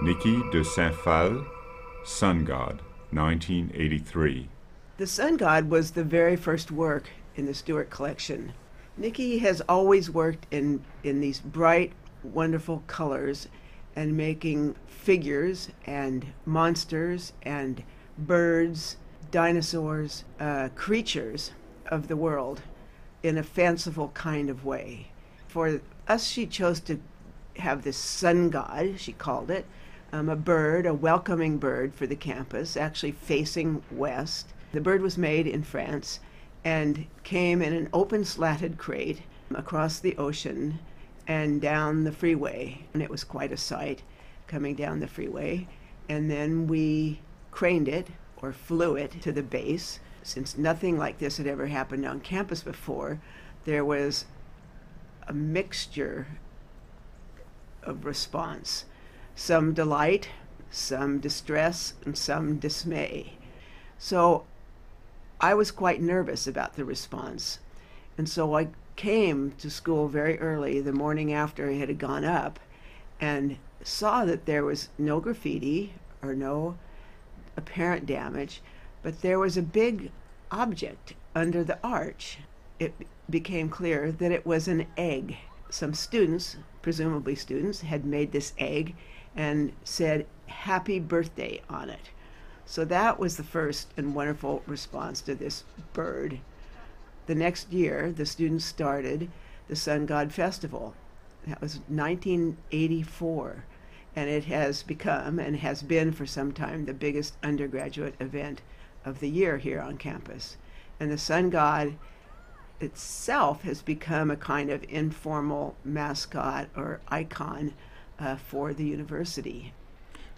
Niki de Saint Phalle, Sun God, 1983. The Sun God was the very first work in the Stuart collection. Niki has always worked in, in these bright, wonderful colors and making figures and monsters and birds, dinosaurs, uh, creatures of the world in a fanciful kind of way. For us, she chose to have this sun god, she called it, um, a bird, a welcoming bird for the campus, actually facing west. The bird was made in France and came in an open slatted crate across the ocean and down the freeway. And it was quite a sight coming down the freeway. And then we craned it or flew it to the base. Since nothing like this had ever happened on campus before, there was a mixture of response some delight, some distress, and some dismay. So I was quite nervous about the response. And so I came to school very early the morning after it had gone up and saw that there was no graffiti or no apparent damage, but there was a big object under the arch. It became clear that it was an egg. Some students, presumably students, had made this egg and said happy birthday on it. So that was the first and wonderful response to this bird. The next year, the students started the Sun God Festival. That was 1984, and it has become and has been for some time the biggest undergraduate event of the year here on campus. And the Sun God itself has become a kind of informal mascot or icon uh, for the university.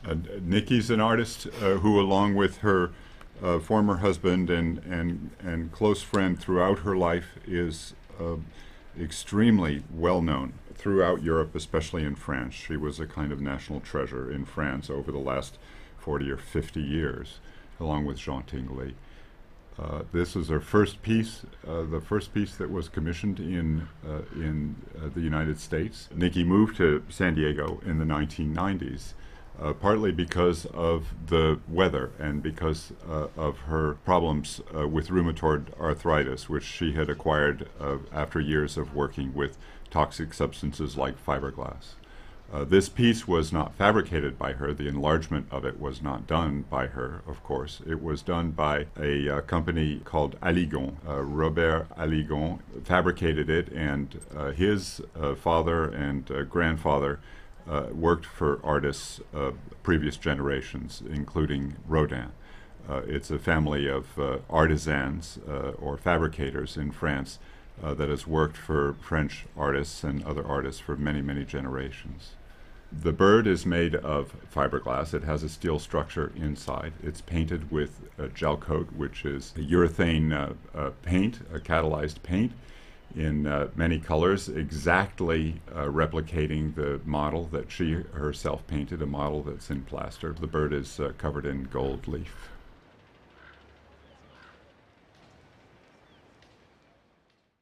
Uh, Niki's an artist uh, who, along with her uh, former husband and, and, and close friend throughout her life, is uh, extremely well known throughout Europe, especially in France. She was a kind of national treasure in France over the last 40 or 50 years, along with Jean Tinguely. Uh, this is her first piece, uh, the first piece that was commissioned in uh, in uh, the United States. Niki moved to San Diego in the 1990s, uh, partly because of the weather and because of her problems with rheumatoid arthritis, which she had acquired after years of working with toxic substances like fiberglass. Uh, this piece was not fabricated by her. The enlargement of it was not done by her, of course. It was done by a uh, company called Haligon. Uh, Robert Haligon fabricated it, and uh, his uh, father and uh, grandfather worked for artists of previous generations, including Rodin. it's a family of artisans or fabricators in France uh, that has worked for French artists and other artists for many, many generations. The bird is made of fiberglass. It has a steel structure inside. It's painted with a gel coat, which is a urethane uh, uh, paint, a catalyzed paint in uh, many colors, exactly uh, replicating the model that she herself painted, a model that's in plaster. The bird is uh, covered in gold leaf.